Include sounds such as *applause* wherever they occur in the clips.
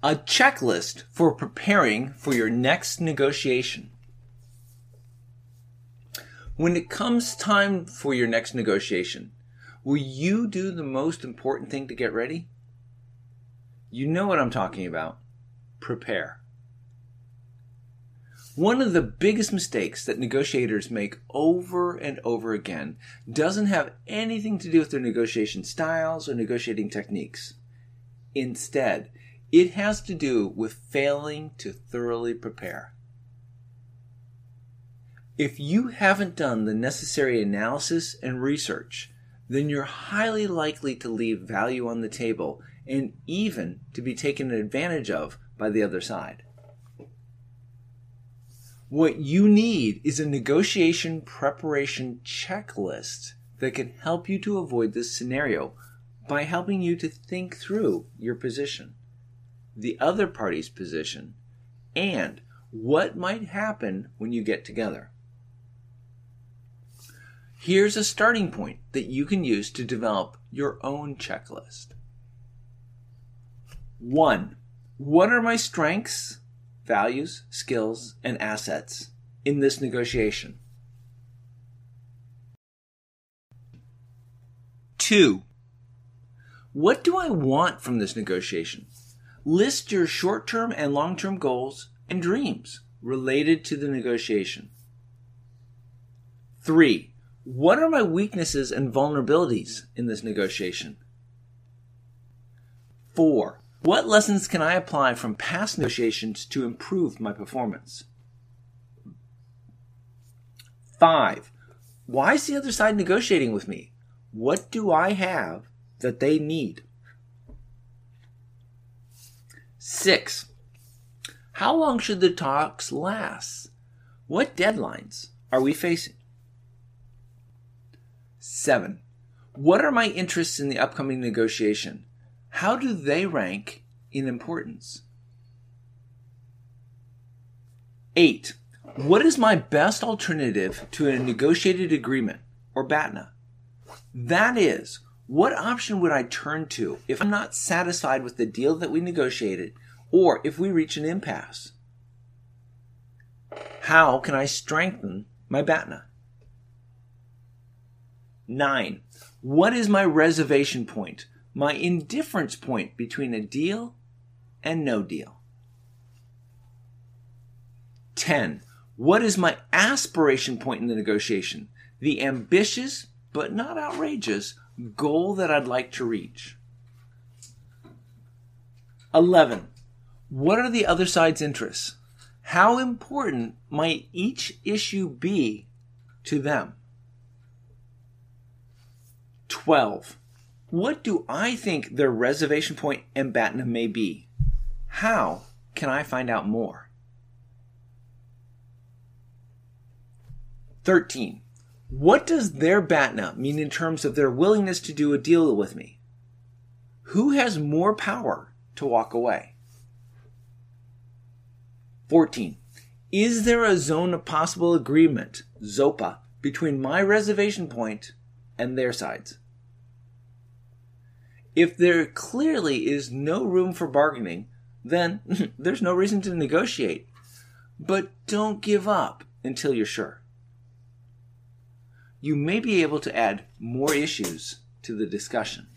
A checklist for preparing for your next negotiation. When it comes time for your next negotiation, will you do the most important thing to get ready? You know what I'm talking about. Prepare. One of the biggest mistakes that negotiators make over and over again doesn't have anything to do with their negotiation styles or negotiating techniques. Instead, it has to do with failing to thoroughly prepare. If you haven't done the necessary analysis and research, then you're highly likely to leave value on the table and even to be taken advantage of by the other side. What you need is a negotiation preparation checklist that can help you to avoid this scenario by helping you to think through your position, the other party's position, and what might happen when you get together. Here's a starting point that you can use to develop your own checklist. 1. What are my strengths values, skills, and assets in this negotiation. Two, what do I want from this negotiation? List your short term and long term goals and dreams related to the negotiation. Three, what are my weaknesses and vulnerabilities in this negotiation? Four, what lessons can I apply from past negotiations to improve my performance? Five, why is the other side negotiating with me? What do I have that they need? Six, how long should the talks last? What deadlines are we facing? Seven, what are my interests in the upcoming negotiation? How do they rank in importance? Eight, what is my best alternative to a negotiated agreement or BATNA? That is, what option would I turn to if I'm not satisfied with the deal that we negotiated or if we reach an impasse? How can I strengthen my BATNA? Nine, what is my reservation point my indifference point between a deal and no deal. 10. What is my aspiration point in the negotiation? The ambitious, but not outrageous, goal that I'd like to reach. 11. What are the other side's interests? How important might each issue be to them? 12. What do I think their reservation point in BATNA may be? How can I find out more? 13. What does their BATNA mean in terms of their willingness to do a deal with me? Who has more power to walk away? 14. Is there a zone of possible agreement, ZOPA, between my reservation point and their sides? If there clearly is no room for bargaining, then *laughs* there's no reason to negotiate. But don't give up until you're sure. You may be able to add more issues to the discussion.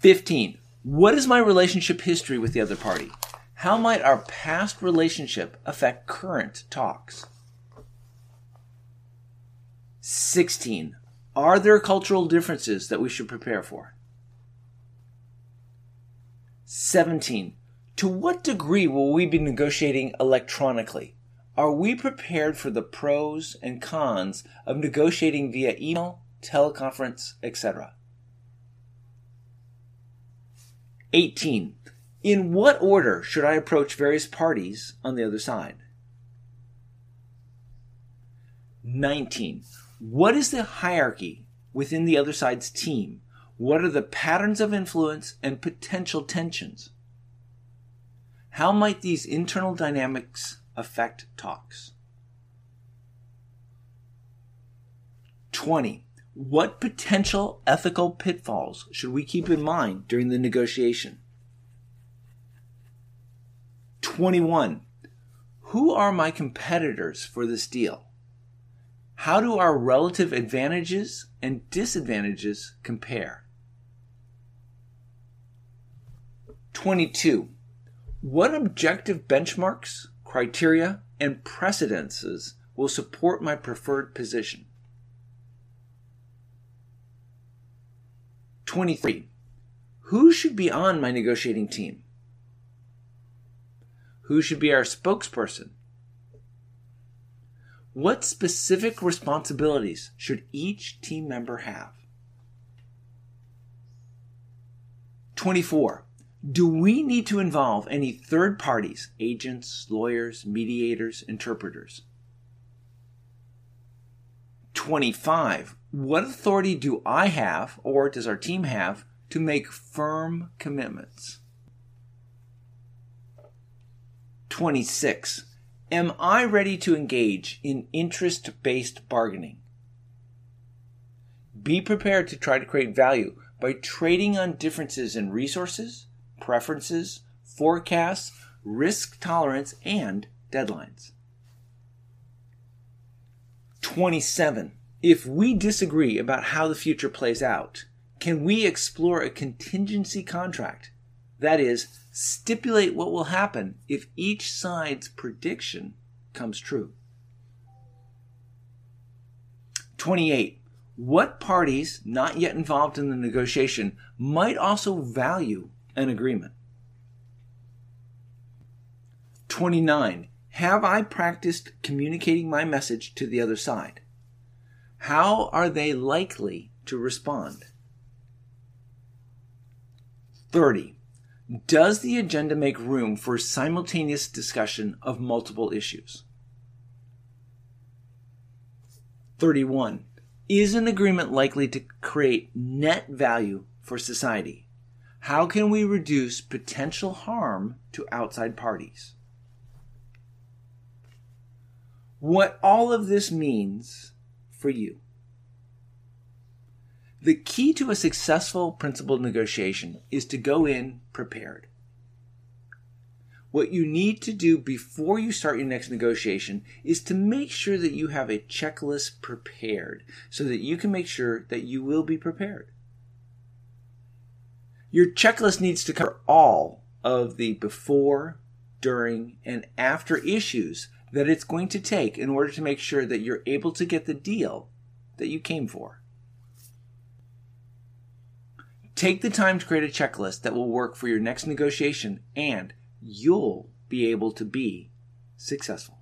15. What is my relationship history with the other party? How might our past relationship affect current talks? 16. Are there cultural differences that we should prepare for? 17. To what degree will we be negotiating electronically? Are we prepared for the pros and cons of negotiating via email, teleconference, etc.? 18. In what order should I approach various parties on the other side? 19. What is the hierarchy within the other side's team? What are the patterns of influence and potential tensions? How might these internal dynamics affect talks? 20. What potential ethical pitfalls should we keep in mind during the negotiation? 21. Who are my competitors for this deal? How do our relative advantages and disadvantages compare? 22. What objective benchmarks, criteria, and precedences will support my preferred position? 23. Who should be on my negotiating team? Who should be our spokesperson? What specific responsibilities should each team member have? 24. Do we need to involve any third parties, agents, lawyers, mediators, interpreters? 25. What authority do I have, or does our team have, to make firm commitments? 26. Am I ready to engage in interest based bargaining? Be prepared to try to create value by trading on differences in resources, preferences, forecasts, risk tolerance, and deadlines. 27. If we disagree about how the future plays out, can we explore a contingency contract? That is, stipulate what will happen if each side's prediction comes true. 28. What parties not yet involved in the negotiation might also value an agreement? 29. Have I practiced communicating my message to the other side? How are they likely to respond? 30. Does the agenda make room for simultaneous discussion of multiple issues? 31. Is an agreement likely to create net value for society? How can we reduce potential harm to outside parties? What all of this means for you. The key to a successful principled negotiation is to go in prepared. What you need to do before you start your next negotiation is to make sure that you have a checklist prepared so that you can make sure that you will be prepared. Your checklist needs to cover all of the before, during, and after issues that it's going to take in order to make sure that you're able to get the deal that you came for. Take the time to create a checklist that will work for your next negotiation, and you'll be able to be successful.